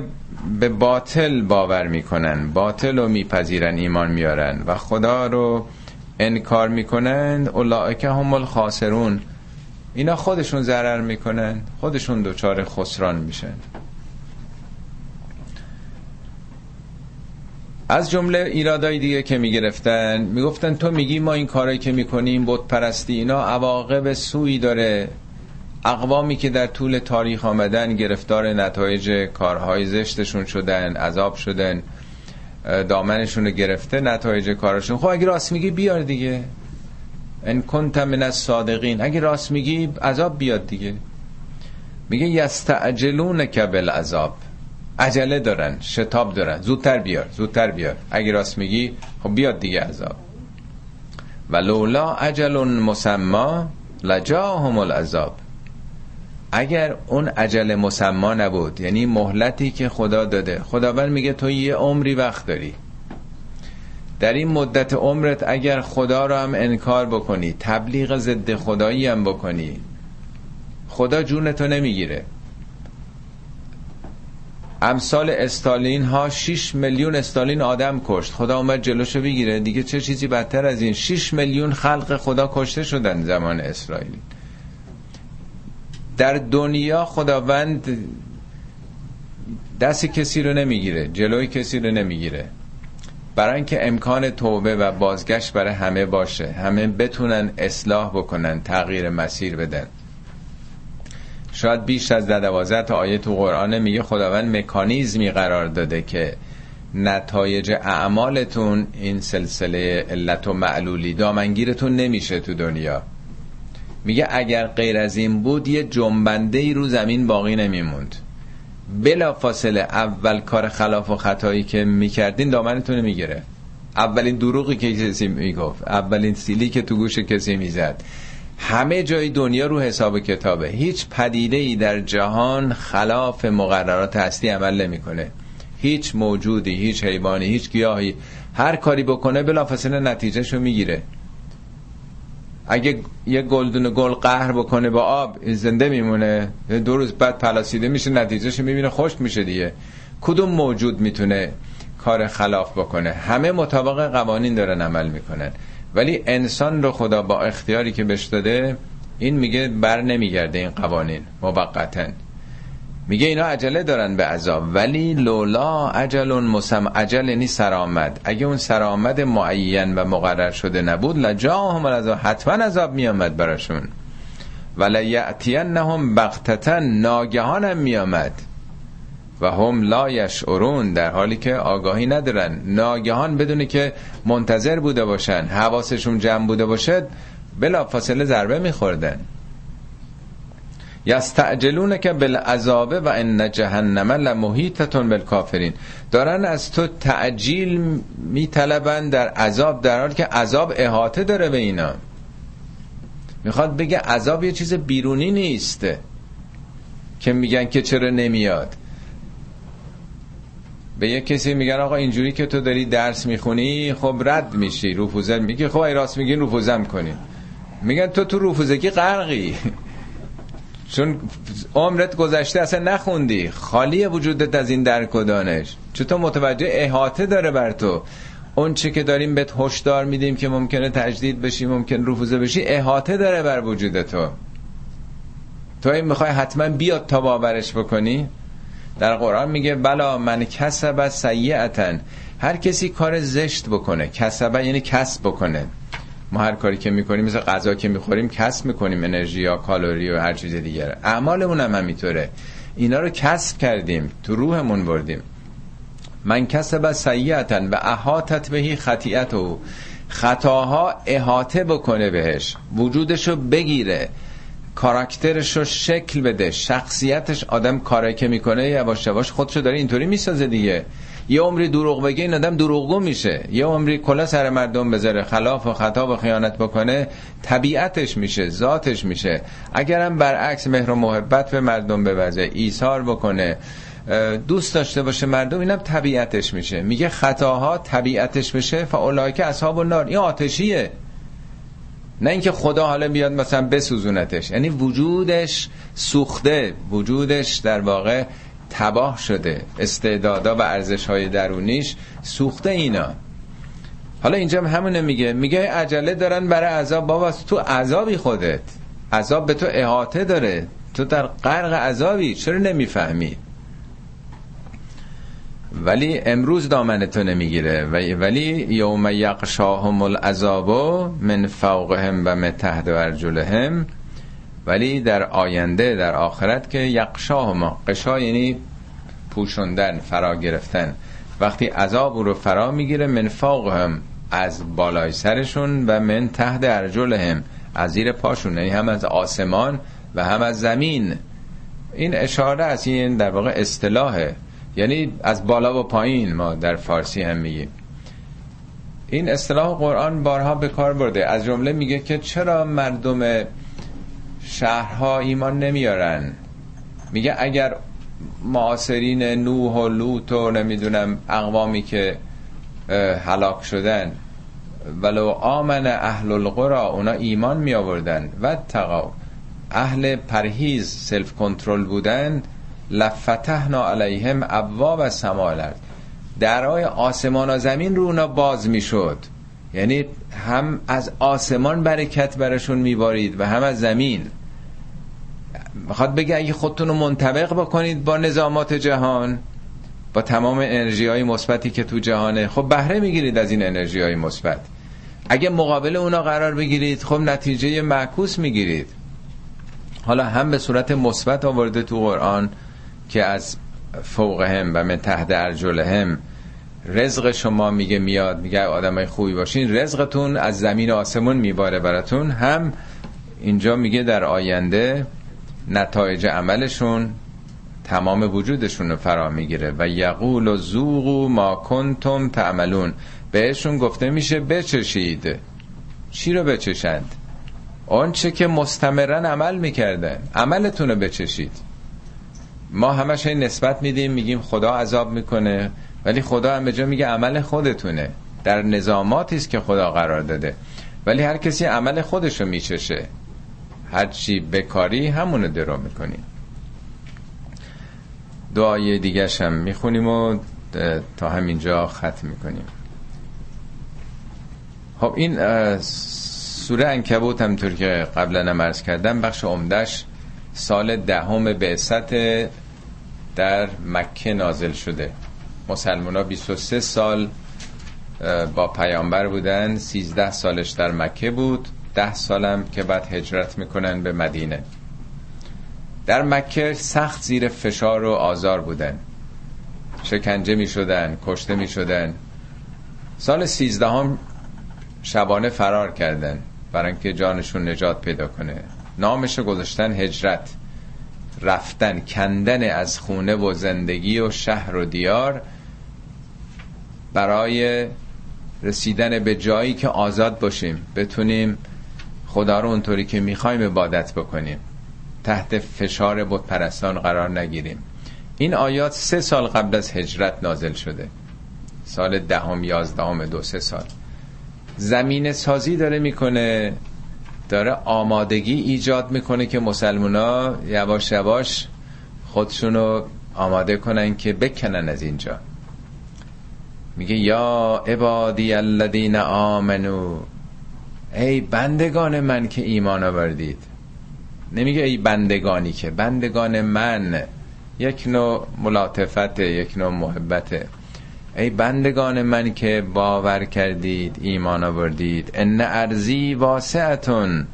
به باطل باور می‌کنن باطل رو میپذیرن ایمان میارن و خدا رو انکار می‌کنند اولئک هم الخاسرون. اینا خودشون ضرر می‌کنن خودشون دچار خسران میشن. از جمله ایرادای دیگه که می‌گرفتن می‌گفتن تو میگی ما این کارایی که می‌کنیم بت پرستی اینا عواقب سوی داره. اقوامی که در طول تاریخ آمدن گرفتار نتایج کارهای زشتشون شدن عذاب شدن دامنشون رو گرفته نتایج کارشون. خب اگه راست میگی بیار دیگه. ان کنت من الصادقین. اگه راست میگی عذاب بیاد دیگه. میگه یستعجلون که بالعذاب. عجله دارن شتاب دارن. زودتر بیار زودتر بیار. اگه راست میگی خب بیاد دیگه عذاب. و لولا عجل مسما لجاهم العذاب. اگر اون عجل مسما نبود یعنی مهلتی که خدا داده خداوند میگه تو یه عمری وقت داری. در این مدت عمرت اگر خدا رو هم انکار بکنی تبلیغ ضد خدایی هم بکنی خدا جونتو نمی‌گیره. امثال استالین ها 6 میلیون استالین آدم کشت. خدا اومد جلوشو بگیره. دیگه چه چیزی بدتر از این؟ 6 میلیون خلق خدا کشته شدن زمان اسرائیل. در دنیا خداوند دست کسی رو نمی‌گیره جلوی کسی رو نمی‌گیره. برای اینکه امکان توبه و بازگشت برای همه باشه. همه بتونن اصلاح بکنن تغییر مسیر بدن. شاید بیش از تا آیه تو قرآن میگه خداوند مکانیزمی قرار داده که نتایج اعمالتون این سلسله علت و معلولی دامنگیرتون نمیشه تو دنیا. میگه اگر غیر از این بود یه جنبنده ای رو زمین باقی نمیموند. بلا فاصله اول کار خلاف و خطایی که می‌کردین دامنتون می‌گیره. اولین دروغی که کسی می‌گفت اولین سیلی که تو گوش کسی می‌زد. همه جای دنیا رو حساب کتابه. هیچ پدیده ای در جهان خلاف مقررات هستی عمل نمی‌کنه. هیچ موجودی هیچ حیوانی هیچ گیاهی هر کاری بکنه بلافاصله نتیجهشو می‌گیره. اگه یه گلدون گل قهر بکنه با آب زنده میمونه. دو روز بعد پلاسیده میشه نتیجهش می‌بینه خشک میشه دیگه. کدوم موجود می‌تونه کار خلاف بکنه؟ همه مطابق قوانین دارن عمل می‌کنن. ولی انسان رو خدا با اختیاری که بهش داده این میگه بر نمیگرده این قوانین موقتا. میگه اینا عجله دارن به عذاب ولی لولا عجل مسم عجل یعنی سرآمد. اگه اون سرآمد معین و مقرر شده نبود لجاهم العذاب حتما عذاب میامد براشون. ولا یاتینهم بغتتا ناگهان هم میامد و هم لا یشعرون در حالی که آگاهی ندارن. ناگهان بدونه که منتظر بوده باشن حواسشون جمع بوده باشد بلا فاصله ضربه میخوردن. یستعجلون که بالعذاب و ان جهنم لمحیطتون بالکافرین. دارن از تو تعجیل میطلبن در عذاب در حالی که عذاب احاطه داره به اینا. می‌خواد بگه عذاب یه چیز بیرونی نیست که میگن که چرا نمیاد. به یه کسی میگن آقا اینجوری که تو داری درس می‌خونی خب رد میشی. رفوزه میگه خب ای راست میگین رفوزم کنی. میگن تو تو رفوزگی غرقی. چون عمرت گذشته اصلا نخوندی. خالی وجودت از این درک و دانش. چطور متوجه احاطه داره بر تو. اون چه که داریم بهت هشدار میدیم که ممکنه تجدید بشی ممکن رفوزه بشی احاطه داره بر وجود تو. تو این می‌خوای حتما بیاد تا باورش بکنی؟ در قرآن میگه بلا من کسب سیعتن هر کسی کار زشت بکنه. کسبه یعنی کسب بکنه. ما هر کاری که می‌کنیم مثل غذا که می‌خوریم کسب می‌کنیم انرژی یا کالری و هر چیز دیگه اعمالمون هم همینطوره. اینا رو کسب کردیم تو روحمون بردیم. من کسب سیعتن و احاتت بهی خطیعت و خطاها احاطه بکنه بهش. وجودشو بگیره. کاراکترش شکل بده. شخصیتش آدم کاری که می‌کنه یواش یواش خودشو داره اینطوری می‌سازه دیگه. یه عمری دروغ بگه این آدم دروغگو میشه. یه عمری کلا سر مردم بذاره خلاف و خطا و خیانت بکنه طبیعتش میشه ذاتش میشه. اگرم برعکس مهر و محبت به مردم بوزه ایثار بکنه دوست داشته باشه مردم اینم طبیعتش میشه. میگه خطاها طبیعتش میشه که اصحاب النار. این آتشیه. نه اینکه خدا حالا بیاد مثلا بسوزونتش. یعنی وجودش سوخته وجودش در واقع تباه شده. استعدادا و ارزش های درونیش سوخته اینا. حالا اینجا همونه میگه. میگه عجله دارن برای عذاب. بابا تو عذابی خودت. عذاب به تو احاطه داره. تو در غرق عذابی. چرا نمی‌فهمی؟ ولی امروز دامن تو نمی‌گیره. ولی یوم یقشاهم العذاب من فوقهم و من تحت ارجلهم. ولی در آینده در آخرت که یقشاهم قشا یعنی پوشوندن فرا گرفتن. وقتی عذاب رو فرا می‌گیره من فوقهم از بالای سرشون و من تحت ارجلهم از زیر پاشون یعنی هم از آسمان و هم از زمین. این اشاره است این در واقع اصطلاحه. یعنی از بالا و پایین ما در فارسی هم میگیم. این اصطلاح قرآن بارها به کار برده. از جمله میگه که چرا مردم شهرها ایمان نمیارن. میگه اگر معاصرین نوح و لوط و نمی‌دونم اقوامی که هلاک شدن ولو آمن اهل القرا اونا ایمان می آوردن و تقا اهل پرهیز سلف کنترل بودن لفتحنا علیهم ابواب سماء الارض. درای آسمان و زمین رو اونا باز می‌شد. یعنی هم از آسمان برکت برشون میبارید و هم از زمین. می‌خواد بگه اگه خودتون رو منطبق بکنید با نظامات جهان با تمام انرژی های مثبتی که تو جهانه. خب بهره می‌گیرید از این انرژی های مثبت. اگه مقابل اونا قرار بگیرید خب نتیجه معکوس می‌گیرید. حالا هم به صورت مثبت آورده تو قرآن که از فوقهم و من تحت ارجلهم رزق شما میگه میاد میگه آدمای خوبی باشین رزقتون از زمین آسمون میباره براتون. هم اینجا میگه در آینده نتایج عملشون تمام وجودشون رو فرا می‌گیره. و یقول و زوغو ما کنتم تعملون. بهشون گفته میشه بچشید. چی رو بچشند؟ آنچه که مستمرن عمل می‌کردن عملتون رو بچشید. ما همش نسبت میدیم میگیم خدا عذاب می‌کنه. ولی خدا هم به جا میگه عمل خودتونه. در نظاماتی است که خدا قرار داده. ولی هر کسی عمل خودشو میچشه. هر چی بکاری همونو درو می‌کنیم دعای دیگه هم می‌خونیم و تا همینجا ختم می‌کنیم. خب این سوره انکبوت همطور که قبلا مرز کردم بخش عمدش سال دهم بعثت در مکه نازل شده. مسلمان ها 23 سال با پیامبر بودن 13 سالش در مکه بود 10 سالم که بعد هجرت می‌کنن به مدینه. در مکه سخت زیر فشار و آزار بودن. شکنجه می شدن کشته می شدن سال سیزدهم شبانه فرار کردن برای اینکه جانشون نجات پیدا کنه. نامش گذاشتن هجرت. رفتن کندن از خونه و زندگی و شهر و دیار. برای رسیدن به جایی که آزاد باشیم بتونیم خدا رو اونطوری که می‌خوایم عبادت بکنیم. تحت فشار بود پرستان قرار نگیریم. این آیات سه سال قبل از هجرت نازل شده. سال دهم یازدهم دو سه سال. زمین سازی داره می‌کنه داره آمادگی ایجاد می‌کنه که مسلمونا یواش یواش خودشونو آماده کنن که بکنن از اینجا. میگه یا عبادی الذین آمنو. ای بندگان من که ایمان آوردید. نمیگه ای بندگانی که بندگان من. یک نوع ملاطفت یک نوع محبته. ای بندگان من که باور کردید ایمان آوردید. ان ارزی واسعتون.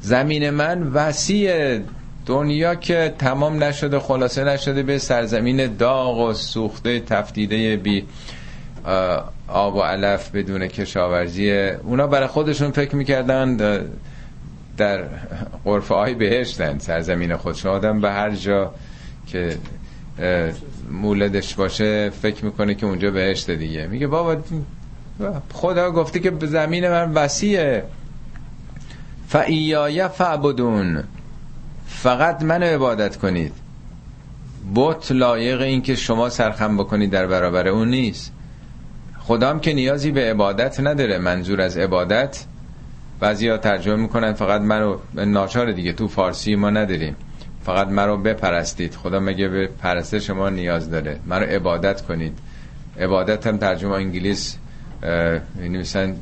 زمین من وسیع. دنیا که تمام نشده خلاصه نشده به سرزمین داغ و سوخته تفتیده بی آب و علف بدون کشاورزی. اونا برای خودشون فکر می‌کردن در قرفه های بهشتن سرزمین خودشون آدم به هر جا که مولدش باشه فکر می‌کنه که اونجا بهشت دیگه. میگه بابا خدا گفته که زمین من وسیعه. فایای فعبدون فقط منو عبادت کنید. بت لایق این که شما سرخم بکنید در برابر اون نیست. خدام که نیازی به عبادت نداره. منظور از عبادت بعضی ها ترجمه می‌کنن فقط منو ناچار دیگه تو فارسی ما نداریم. فقط مرا بپرستید. خدا مگه به پرسته شما نیاز داره؟ مرا عبادت کنید. عبادت هم ترجمه انگلیس مثلا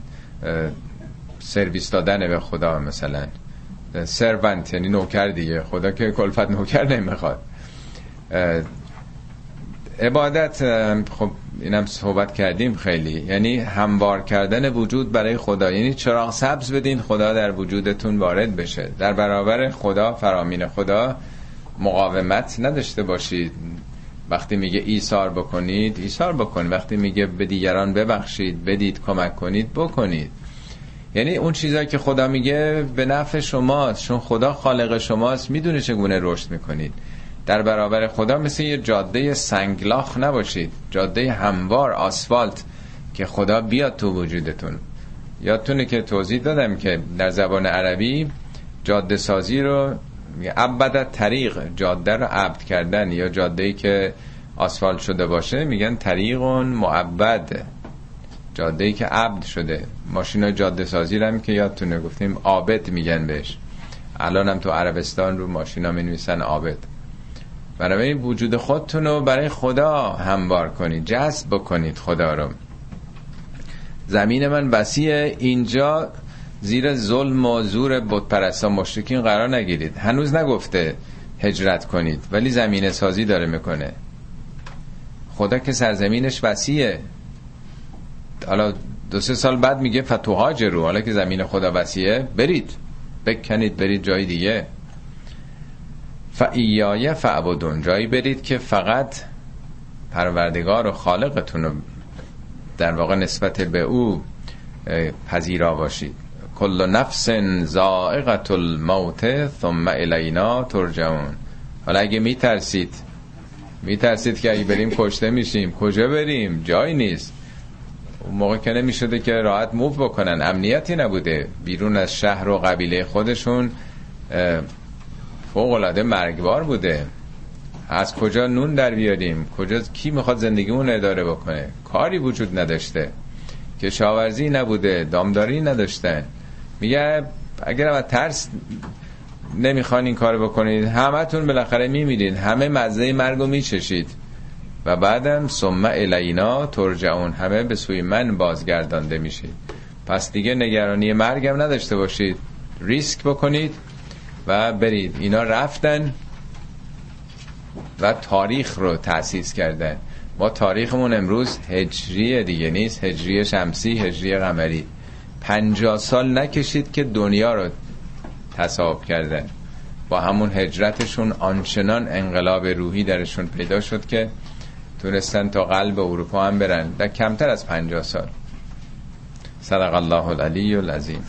سرویس دادن به خدا مثلا. سرونت یعنی نوکر دیگه. خدا که کلفت نوکر نمی‌خواد. عبادت خب اینم صحبت کردیم خیلی. یعنی هموار کردن وجود برای خدا. یعنی چراغ سبز بدین خدا در وجودتون وارد بشه. در برابر خدا فرامین خدا مقاومت نداشته باشید. وقتی میگه ایثار بکنید ایثار بکنید وقتی میگه به دیگران ببخشید بدید کمک کنید بکنید. یعنی اون چیزایی که خدا میگه به نفع شماست. چون خدا خالق شماست می‌دونه چگونه رشد می‌کنید. در برابر خدا مثل یه جاده سنگلاخ نباشید. جاده هموار آسفالت که خدا بیاد تو وجودتون. یادتونه که توضیح دادم که در زبان عربی جاده سازی رو عبد طریق جاده رو عبد کردن. یا جاده ای که آسفالت شده باشه میگن طریق معبد. جاده ای که عبد شده. ماشین جاده سازی هم که یادتونه گفتیم عابد میگن بهش. الان هم تو عربستان رو ماشینا می نویسن عابد. برای وجود خودتون رو برای خدا هموار کنید. جذب بکنید خدا رو. زمین من وسیع اینجا زیر ظلم و زور بتپرستا مشرکین قرار نگیرید. هنوز نگفته هجرت کنید ولی زمین سازی داره می‌کنه. خدا که سرزمینش وسیعه. حالا دو سه سال بعد میگه فتوهاج رو حالا که زمین خدا وسیعه برید. بکنید برید جای دیگه. فایای فعبدون جایی برید که فقط پروردگار و خالقتون رو در واقع نسبت به او پذیرا باشید. کل نفس زائقت الموت ثم الینا ترجعون. حالا اگه میترسید میترسید که اگه بریم کشته میشیم کجا بریم؟ جایی نیست. اون موقع که نمی‌شده که راحت موو بکنن. امنیتی نبوده. بیرون از شهر و قبیله خودشون فوق العاده مرگبار بوده. از کجا نون در بیاریم؟ کجا کی می‌خواد زندگیمون اداره بکنه؟ کاری وجود نداشته. کشاورزی نبوده دامداری نداشتن میگه اگر از ترس نمی‌خوان این کار بکنید همتون بالاخره میمیرید همه مزه مرگ رو میچشید. و بعدم ثم الینا ترجعون. همه به سوی من بازگردانده میشید. پس دیگه نگرانی مرگم نداشته باشید. ریسک بکنید و برید. اینا رفتن و تاریخ رو تأسیس کردن. ما تاریخمون امروز هجری دیگه نیست. هجری شمسی هجری قمری. پنجاه سال نکشید که دنیا رو تصاحب کردن. با همون هجرتشون آنچنان انقلاب روحی درشون پیدا شد که تونستن تا قلب اروپا هم برن. در کمتر از پنجاه سال. صدق الله العلی العظیم.